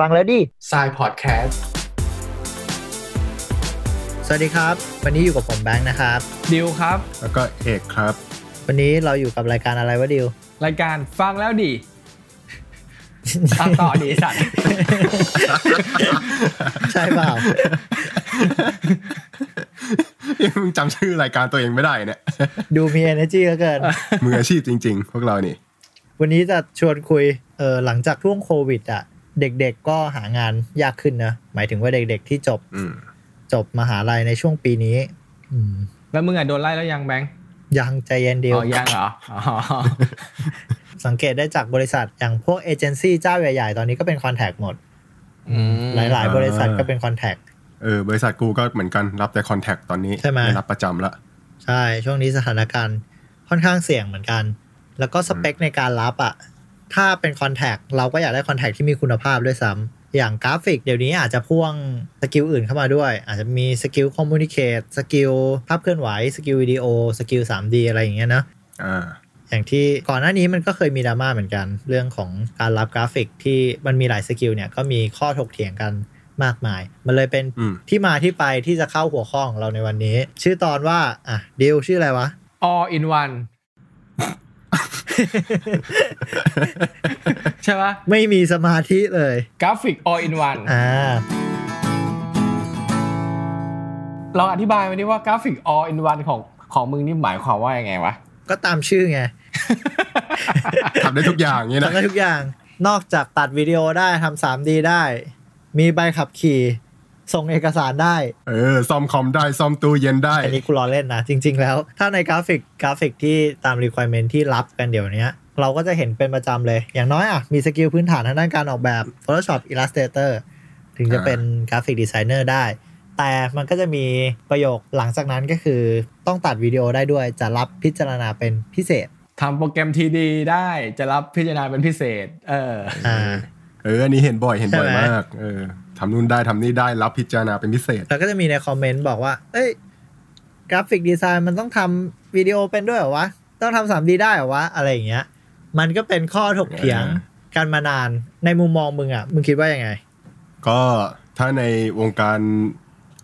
ฟังแล้วดิทรายพอดแคสต์สวัสดีครับ วันนี้อยู่กับผมแบงค์นะครับ ดิวครับ แล้วก็เอกครับ วันนี้เราอยู่กับรายการอะไรวะดิว รายการฟังแล้วดีตามต่อดีสัตว์ ใช่เปล่ายังมึงจำชื่อรายการตัวเองไม่ได้เนี่ย ดูมี energy เหลือเกิน มืออาชีพจริง ๆ พวกเรานี่ วันนี้จะชวนคุยเออหลังจากช่วงโควิดอะ เด็กๆก็หางานยากขึ้นนะหมายถึงว่าเด็กๆที่จบอืมจบมหาลัยในช่วงปีนี้ อืม แล้วมึงอะโดนไล่แล้วยังแบงค์ยังใจเย็นเดียวอ๋อยังเหรออ๋อสังเกตได้จากบริษัทอย่างพวกเอเจนซี่เจ้าใหญ่ๆ ตอนนี้ก็เป็นคอนแทคหมดอืมหลายๆ บริษัทก็เป็นคอนแทคเออบริษัทกูก็เหมือนกันรับแต่คอนแทคตอนนี้ใช่ไหมรับประจำละใช่ ช่วงนี้สถานการณ์ค่อนข้างเสี่ยงเหมือนกัน แล้วก็สเปคในการรับอะ ถ้าเป็น contract เราก็อยากได้ contract ที่มีคุณภาพด้วยซ้ำอย่างกราฟิกเดี๋ยวนี้อาจจะพ่วง skill อื่นเข้ามาด้วย อาจจะมีสกิลคอมมูนิเคตสกิลภาพเคลื่อนไหวสกิลวิดีโอสกิล 3D อะไรอย่างเงี้ยนะอ่าอย่างที่ก่อนหน้านี้มันก็เคยมีดราม่าเหมือนกัน เรื่องของการรับกราฟิกที่มันมีหลาย skill เนี่ยก็มีข้อถกเถียงกันมากมาย มันเลยเป็นอืมที่มาที่ไปที่จะเข้าหัวข้อของเราในวันนี้ ชื่อตอนว่าอะดิวชื่ออะไรวะ all in one ใช่ปะไม่มีสมาธิเลยกราฟิก all in one อ่าลองอธิบายมาดิว่ากราฟิก all in one ของของมึงนี่หมายความว่ายังไงวะ ก็ตามชื่อไงทำได้ทุกอย่างเงี้ยนะทำได้ทุกอย่าง นอกจากตัดวิดีโอได้ทำ 3D ได้ มีใบขับขี่ ส่งเอกสารได้ เออ ซ่อมคอมได้ ซ่อมตู้เย็นได้ อันนี้กูล้อเล่นนะ จริง ๆ แล้ว ถ้าในกราฟิกกราฟิกที่ตาม requirement ที่รับกันเดี๋ยวนี้เราก็จะเห็นเป็นประจำเลย อย่างน้อยอะ มี skill พื้นฐานทางด้านการออกแบบ Photoshop Illustrator ถึงจะอ่าเป็น graphic designer ได้ แต่มันก็จะมีประโยคหลังจากนั้นก็คือต้องตัดวิดีโอได้ด้วย จะรับพิจารณาเป็นพิเศษทำโปรแกรม 3D ได้จะรับพิจารณาเป็นพิเศษ เออ อ่า เออ อันนี้เห็นบ่อยเห็นบ่อยใช่ไหมมาก เออ ทำนู่นได้ทำนี่ได้รับพิจารณาเป็นพิเศษ แล้วก็จะมีในคอมเมนต์บอกว่า เอ้ย graphic design มันต้องทำวิดีโอเป็นด้วยเหรอวะ ต้องทำ3D ได้เหรอวะ อะไรอย่างเงี้ย มันก็เป็นข้อถกเถียงอ่กันมานาน ในมุมมองมึงอะ มึงคิดว่ายังไง ก็ถ้าในวงการ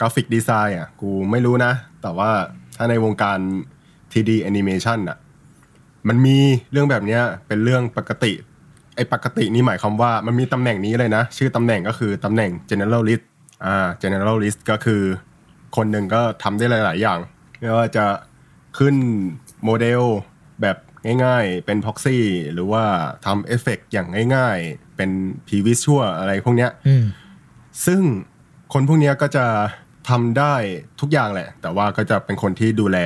graphic design อะ กูไม่รู้นะ แต่ว่าถ้าในวงการ 3D animation อะ มันมีเรื่องแบบเนี้ยเป็นเรื่องปกติ ไอ้ปกตินี่หมายความว่ามันมีตำแหน่งนี้เลยนะ ชื่อตำแหน่งก็คือตำแหน่ง generalist อ่า generalist ก็คือคนหนึ่งก็ทำได้หลาย ๆ อย่างไม่ว่าจะขึ้นโมเดลแบบง่ายๆ เป็น proxy หรือว่าทำเอฟเฟกต์อย่างง่าย ๆ เป็น previsual อะไรพวกเนี้ยอืมซึ่งคนพวกเนี้ยก็จะทำได้ทุกอย่างแหละ แต่ว่าก็จะเป็นคนที่ดูแล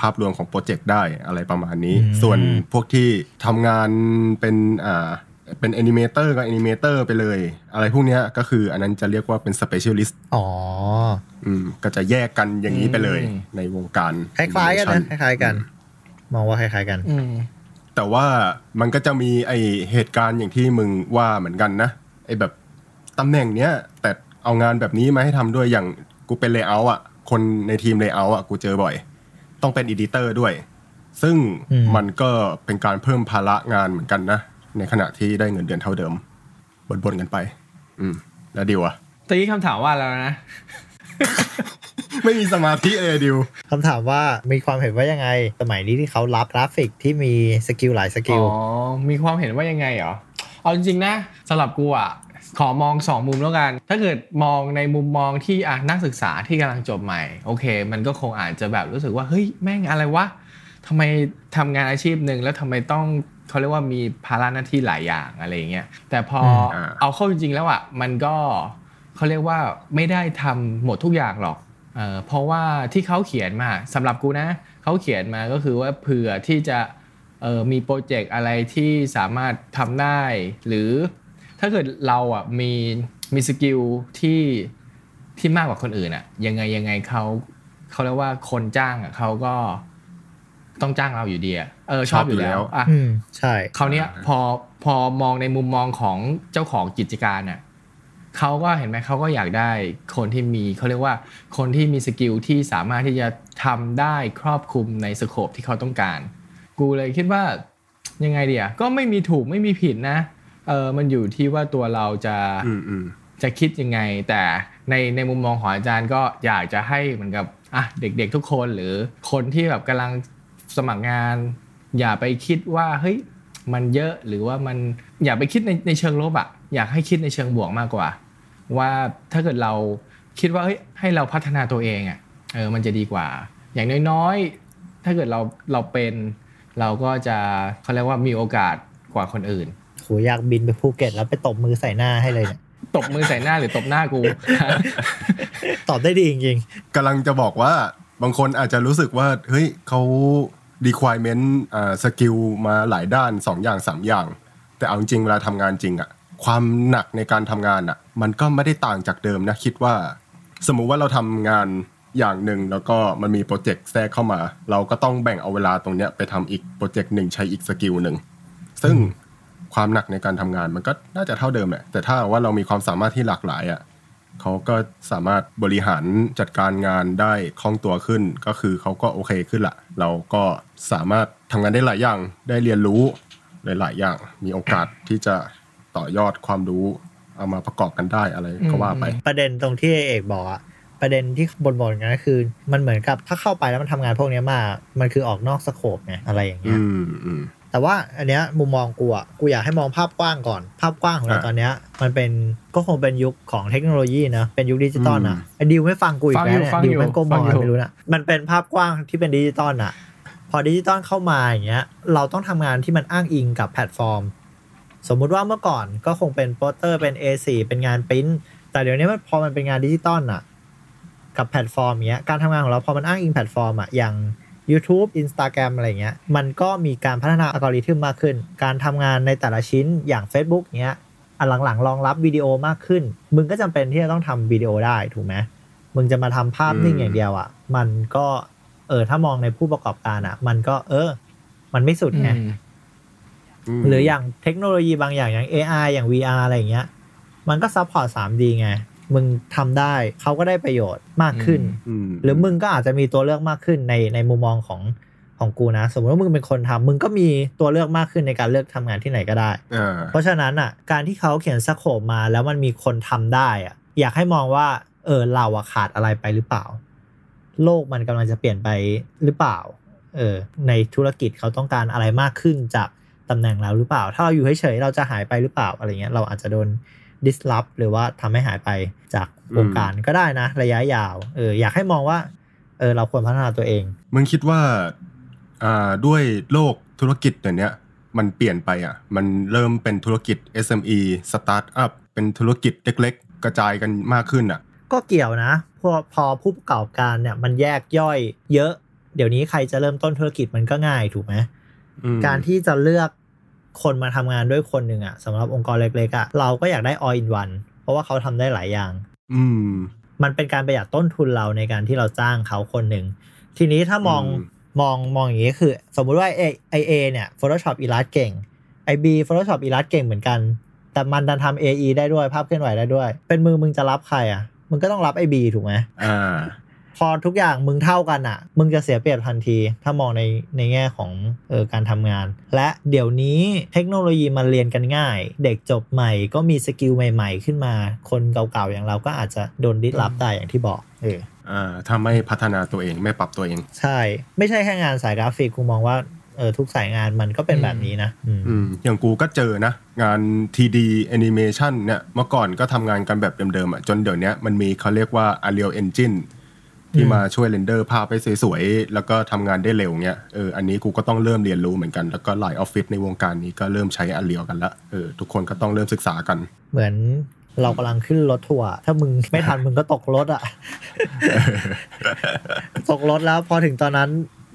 ภาพรวมของโปรเจกต์ได้อะไรประมาณนี้อืมส่วนพวกที่ทำงานเป็นอ่าเป็น animator ก็ animator ไปเลย อะไรพวกเนี้ยก็คืออันนั้นจะเรียกว่าเป็น specialist อ๋อก็จะแยกกันอย่างนี้ไปเลยอืมในวงการคล้ายๆกันนะค animation ล้ายๆกัน มองว่าคล้ายๆกันอืมแต่ว่ามันก็จะมีไอเหตุการณ์อย่างที่มึงว่าเหมือนกันนะไอแบบตำแหน่งเนี้ยแต่เอางานแบบนี้มาให้ทำด้วยอย่างกูเป็นเลเยอร์อะคนในทีมเลเยอร์อะกูเจอบ่อย ต้องเป็น editor ด้วย ซึ่งอืมมันก็เป็นการเพิ่มภาระงานเหมือนกันนะ ในขณะที่ได้เงินเดือนเท่าเดิมบ่นๆกันไป อืม แล้วดิวอะตะกี้คำถามว่าแล้วนะ ไม่มีสมาธิเลยดิวคำถามว่ามีความเห็นว่ายังไง สมัยนี้ที่เขารับกราฟิกที่มี skill หลาย skill อ๋อมีความเห็นว่ายังไงเหรอ เอาจริงๆนะสำหรับกูอะ ขอมองสองมุมแล้วกัน ถ้าเกิดมองในมุมมองที่อะนักศึกษาที่กำลังจบใหม่โอเค มันก็คงอาจจะแบบรู้สึกว่าเฮ้ยแม่งอะไรวะทำไมทำงานอาชีพหนึ่งแล้วทำไมต้องเขาเรียกว่ามีภาระหน้าที่หลายอย่างอะไรอย่างเงี้ยแต่พออืมเอาเข้าจริงๆแล้วอะมันก็เขาเรียกว่าไม่ได้ทำหมดทุกอย่างหรอกเอ่อเพราะว่าที่เขาเขียนมาสำหรับกูนะเขาเขียนมาก็คือว่าเผื่อที่จะเอ่อมีโปรเจกต์อะไรที่สามารถทำได้ หรือ ถ้าเกิดเราอะมีมีสกิลที่ที่มากกว่าคนอื่นอะ ยังไงยังไงเขาเขาเรียกว่าคนจ้างอะเขาก็ต้องจ้างเราอยู่ดีอะเออชอบอยู่แล้วอะอืมใช่คราวเนี้ยพอพอมองในมุมมองของเจ้าของกิจการน่ะเขาก็เห็นไหมเขาก็อยากได้คนที่มีเขาเรียกว่าคนที่มี skill ที่สามารถที่จะทำได้ครอบคลุมใน scope ที่เขาต้องการ กูเลยคิดว่ายังไงเดียก็ไม่มีถูกไม่มีผิดนะ เออมันอยู่ที่ว่าตัวเราจะอืมอืมจะคิดยังไง แต่ในในมุมมองของอาจารย์ก็อยากจะให้เหมือนกับอะเด็กๆทุกคนหรือคนที่แบบกำลังสมัครงาน อย่าไปคิดว่าเฮ้ยมันเยอะหรือว่ามันอย่าไปคิดในในเชิงลบอะอยากให้คิดในเชิงบวกมากกว่า ว่าถ้าเกิดเราคิดว่าเฮ้ยให้เราพัฒนาตัวเองอะเออมันจะดีกว่า อย่างน้อยๆ ถ้าเกิดเราเราเป็น เราก็จะเขาเรียกว่ามีโอกาสกว่าคนอื่น โหอยากบินไปภูเก็ตแล้วไปตบมือใส่หน้าให้เลยเนี่ยตบมือใส่หน้าหรือตบหน้ากู ตอบได้ดีจริงกำลังจะบอกว่าบางคนอาจจะรู้สึกว่าเฮ้ยเขา requirement อ่า skill มาหลายด้าน 2 อย่าง 3 อย่าง แต่เอาจริงๆเวลาทำงานจริงอะความหนักในการทำงานอะมันก็ไม่ได้ต่างจากเดิมนะคิดว่า สมมุติว่าเราทำงานอย่างหนึ่งแล้วก็มันมีโปรเจกต์แทรกเข้ามา เราก็ต้องแบ่งเอาเวลาตรงเนี้ยไปทำอีกโปรเจกต์หนึ่งใช้อีก skill หนึ่งซึ่ง ความหนักในการทำงานมันก็น่าจะเท่าเดิมแหละแต่ถ้าว่าเรามีความสามารถที่หลากหลายอะเขาก็สามารถบริหารจัดการงานได้คล่องตัวขึ้น ก็คือเขาก็โอเคขึ้นละเราก็สามารถทำงานได้หลายอย่างได้เรียนรู้หลาย ๆ อย่างมีโอกาสที่จะต่อยอดความรู้เอามาประกอบกันได้อะไรก็ว่าไปๆประเด็นตรงที่เอกบอกอะประเด็นที่บนๆกันก็คือ มันเหมือนกับถ้าเข้าไปแล้วมันทำงานพวกเนี้ยมากมันคือออกนอกสโคปไงอะไรอย่างเงี้อืยมอืม แต่ว่าอันเนี้ยมุมมองกูอะกูอยากให้มองภาพกว้างก่อน ภาพกว้างของเราอะตอนเนี้ย มันเป็นก็คงเป็นยุคของเทคโนโลยีนะ เป็นยุคดิจิตอลอะอืมไอ้ดิวไม่ฟังกูอีกฟังแล้อยู่วเนี่ยฟังดิอวยู่แม่งก็มฟัองงอยู่ไม่รู้นะมันเป็นภาพกว้างที่เป็นดิจิตอลอะ พอดิจิตอลเข้ามาอย่างเงี้ย เราต้องทำงานที่มันอ้างอิงกับแพลตฟอร์ม สมมุติว่าเมื่อก่อนก็คงเป็นโปสเตอร์เป็น A4 เป็นงานปริ้นแต่เดี๋ยวนี้มันพอมันเป็นงานดิจิตอลอะ กับแพลตฟอร์มเงี้ยการทำงานของเราพอมันอ้างอิงแพลตฟอร์มอะอย่าง YouTube Instagram อะไรเงี้ย มันก็มีการพัฒนาอัลกอริทึมมากขึ้น การทำงานในแต่ละชิ้นอย่าง Facebook เงี้ยอันหลังๆรองรับวิดีโอมากขึ้น มึงก็จำเป็นที่จะต้องทำวิดีโอได้ถูกไหมมึงจะมาทำภาพนิ่งอืมอย่างเดียวอะ มันก็เออถ้ามองในผู้ประกอบการอะ มันก็เออ มันไม่สุดไงอืมหรืออย่างเทคโนโลยีบางอย่างอย่าง AI อย่าง VR อะไรอย่างเงี้ย มันก็ support 3D ไง มึงทำได้เขาก็ได้ประโยชน์มากขึ้นอืมหรือมึงก็อาจจะมีตัวเลือกมากขึ้นในในมุมมองของของกูนะ สมมติว่ามึงเป็นคนทำมึงก็มีตัวเลือกมากขึ้นในการเลือกทำงานที่ไหนก็ได้อ่าเพราะฉะนั้นอะการที่เขาเขียนสโคปมาแล้วมันมีคนทำได้อะอยากให้มองว่าเออเราอะขาดอะไรไปหรือเปล่า โลกมันกำลังจะเปลี่ยนไปหรือเปล่าเออในธุรกิจเขาต้องการอะไรมากขึ้นจากตำแหน่งเราหรือเปล่า ถ้าเราอยู่เฉยๆเราจะหายไปหรือเปล่าอะไรเงี้ยเราอาจจะโดน disrupt หรือว่าทำให้หายไปจากวงการก็ได้นะ ระยะยาวเอออยากให้มองว่าเออเราควรพัฒนาตัวเอง มึงคิดว่าอ่าด้วยโลกธุรกิจเดี๋ยวนี้มันเปลี่ยนไปอะ มันเริ่มเป็นธุรกิจ SME สตาร์ทอัพเป็นธุรกิจเล็ก ๆ กระจายกันมากขึ้นอะ ก็เกี่ยวนะ พอพอผู้ประกอบการเนี่ยมันแยกย่อยเยอะ เดี๋ยวนี้ใครจะเริ่มต้นธุรกิจมันก็ง่ายถูกไหมอืมการที่จะเลือก คนมาทำงานด้วยคนหนึ่งอะสำหรับองค์กรเล็กๆอะเราก็อยากได้ all in one เพราะว่าเขาทำได้หลายอย่าง อืม มันเป็นการประหยัดต้นทุนเราในการที่เราจ้างเขาคนหนึ่ง ทีนี้ถ้ามองอืมมองมองอย่างนี้คือ สมมุติว่าไอไอเอเนี่ย Photoshop Illustrator เก่งไอบี Photoshop Illustrator เก่งเหมือนกัน แต่มันดันทำ AE ได้ด้วยภาพเคลื่อนไหวได้ด้วย เป็นมือมึงจะรับใครอะมึงก็ต้องรับไอบีถูกไหมอ่า พอทุกอย่างมึงเท่ากันอะ มึงจะเสียเปรียบทันที ถ้ามองในในแง่ของเออการทำงาน และเดี๋ยวนี้เทคโนโลยีมันเรียนกันง่าย เด็กจบใหม่ก็มี skill ใหม่ๆ ขึ้นมา คนเก่าๆอย่างเราก็อาจจะโดน disrupt ได้อย่างที่บอกเอออ่าถ้าไม่พัฒนาตัวเองไม่ปรับตัวเอง ใช่ ไม่ใช่แค่งานสายกราฟิกกูมองว่าเออทุกสายงานมันก็เป็นแบบนี้นะอืมอืมอย่างกูก็เจอนะ งาน 3D Animation เนี่ยเมื่อก่อนก็ทำงานกันแบบเดิมๆอะจนเดี๋ยวนี้มันมีเขาเรียกว่า Unreal Engine ที่อืมมาช่วย render ภาพให้สวยๆ แล้วก็ทำงานได้เร็วเงี้ยเอออันนี้กูก็ต้องเริ่มเรียนรู้เหมือนกัน แล้วก็หลายออฟฟิศในวงการนี้ก็เริ่มใช้ Unreal กันละเออทุกคนก็ต้องเริ่มศึกษากัน เหมือนเรากำลังขึ้นรถทัวร์ถ้ามึงไม่ทันมึงก็ตกรถอะ ตกรถแล้วพอถึงตอนนั้น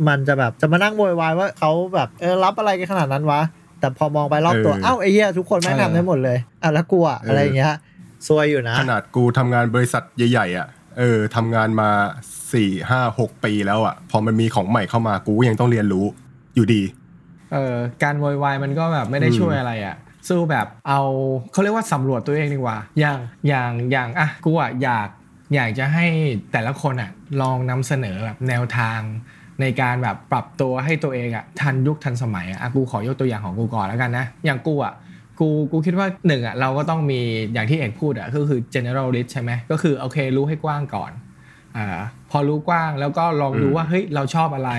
มันจะแบบจะมานั่งโวยวายว่าเขาแบบเออรับอะไรกันขนาดนั้นวะ แต่พอมองไปรอบตัวเออเอ้าไอ้เหี้ยทุกคนแม่งเออทำได้หมดเลยอะแล้วกูอะเออออะไรอย่างเงี้ยซวยอยู่นะ ขนาดกูทำงานบริษัทใหญ่ๆอะ เออทำงานมาสี่ห้าหกปีแล้วอะ พอมันมีของใหม่เข้ามากูยังต้องเรียนรู้อยู่ดี เออการโวยวายมันก็แบบไม่ได้ช่วยอะไรอะ่ะสู้แบบเอาเขาเรียกว่าสำรวจตัวเองดีกว่า อย่างอย่างอย่างอะกูอะอยากอยากจะให้แต่ละคนอะลองนำเสนอแบบแนวทางในการแบบปรับตัวให้ตัวเองอะทันยุคทันสมัยอะอะกูขอยกตัวอย่างของกูก่อนแล้วกันนะ อย่างกูอะ กกูกูคิดว่าหนึ่งอะเราก็ต้องมีอย่างที่เอกพูดอะก็คือ generalist ใช่ไหมก็คือโอเครู้ให้กว้างก่อนอ่าพอรู้กว้างแล้วก็ลองดูว่าเฮ้ยเราชอบอะไร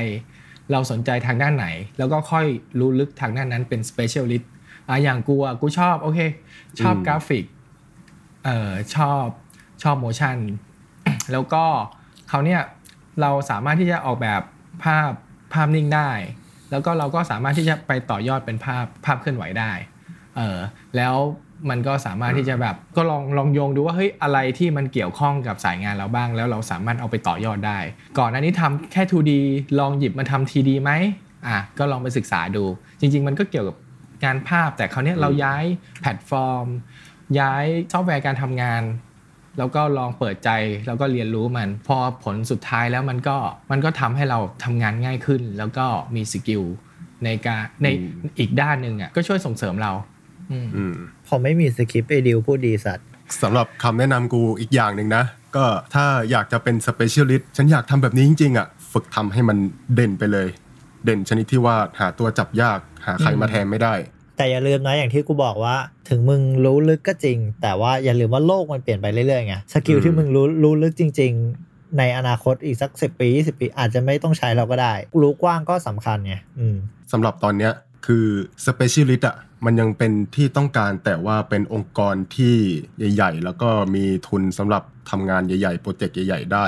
เราสนใจทางด้านไหน แล้วก็ค่อยรู้ลึกทางด้านนั้นเป็น specialist อ่าอย่างกูอะกูชอบโอเค ชอบอืมกราฟิกเอ่อชอบชอบ motion แล้วก็เขาวเนี่ยเราสามารถที่จะออกแบบภาพภาพนิ่งได้ แล้วก็เราก็สามารถที่จะไปต่อยอดเป็นภาพภาพเคลื่อนไหวได้ เออแล้วมันก็สามารถที่จะแบบก็ลองลองโยงดูว่าเฮ้ยอะไรที่มันเกี่ยวข้องกับสายงานเราบ้าง แล้วเราสามารถเอาไปต่อยอดได้ ก่อนหน้านี้ทำแค่ 2D ลองหยิบมาทำ 3D ไหมอะก็ลองไปศึกษาดู จริง ๆ มันก็เกี่ยวกับงานภาพ แต่คราวนี้เราย้ายแพลตฟอร์ม ย้ายซอฟต์แวร์การทำงานแล้วก็ลองเปิดใจแล้วก็เรียนรู้มัน พอผลสุดท้ายแล้วมันก็มันก็ทำให้เราทำงานง่ายขึ้น แล้วก็มี skill ในการในอีกด้านหนึ่งอะก็ช่วยส่งเสริมเรา พอไม่มีสคริปต์ไอดิวพูดดีสัตว์สำหรับคำแนะนำกูอีกอย่างหนึ่งนะ ก็ถ้าอยากจะเป็น specialist ฉันอยากทำแบบนี้จริงๆอะ ฝึกทำให้มันเด่นไปเลย เด่นชนิดที่ว่าหาตัวจับยากหาใครมาแทนไม่ได้ แต่อย่าลืมนะอย่างที่กูบอกว่า ถึงมึงรู้ลึกก็จริง แต่ว่าอย่าลืมว่าโลกมันเปลี่ยนไปเรื่อยๆไงสกิลอืมที่มึงรู้รู้ลึกจริง ๆ ในอนาคตอีกสักสิปี20ปี อาจจะไม่ต้องใช้เราก็ได้ รู้กว้างก็สำคัญไงอืมสำหรับตอนเนี้ยคือ specialist อะ มันยังเป็นที่ต้องการแต่ว่าเป็นองค์กรที่ใหญ่ ๆ แล้วก็มีทุนสำหรับทำงานใหญ่ๆโปรเจกต์ใหญ่ ๆ ได้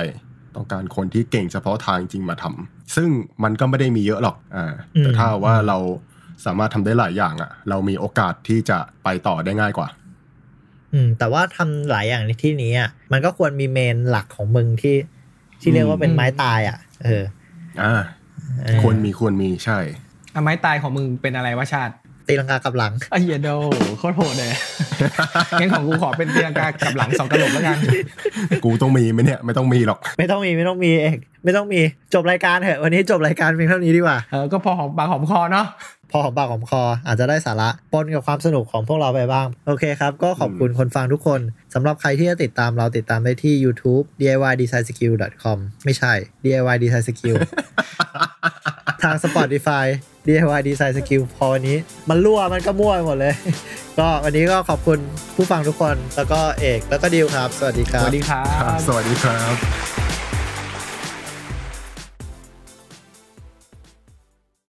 ต้องการคนที่เก่งเฉพาะทางจริงมาทำซึ่งมันก็ไม่ได้มีเยอะหรอกอ่าแต่อืมถ้าว่าเราสามารถทำได้หลายอย่างอะ เรามีโอกาสที่จะไปต่อได้ง่ายกว่า อืม แต่ว่าทำหลายอย่างในที่นี้อะมันก็ควรมีเมนหลักของมึงที่ที่เรียกว่าเป็นไม้ตายอะ เออ อ่าเออควรมีควรมีใช่อะไม้ตายของมึงเป็นอะไรวะชาติ ตีลังกากับหลังไอ้เหี้ยโดโคตรโหดเลยงั้นของกูขอเป็นตีลังกากับหลังสองตลบแล้วกันกูต้องมีไหมเนี่ยไม่ต้องมีหรอก ไม่ต้องมีไม่ต้องมีเอกไม่ต้องมีจบรายการเถอะวันนี้จบรายการเพียงเท่านี้ดีกว่าเออก็พอหอมปากหอมคอเนาะพอหอมปากหอมคออาจจะได้สาระปนกับความสนุกของพวกเราไปบ้าง โอเคครับ ก็ขอบคุณคนฟังทุกคนสำหรับใครที่จะติดตามเราติดตามได้ที่ YouTube diydesign.skill.com ไม่ใช่ diy design skill ทาง Spotify diy design skill พอวันนี้ มันรั่วมันก็มั่วไปหมดเลย ก็วันนี้ก็ขอบคุณผู้ฟังทุกคน แล้วก็เอกแล้วก็ดิวครับ สวัสดีคสรับวัสดีครับ สวัสดีครับ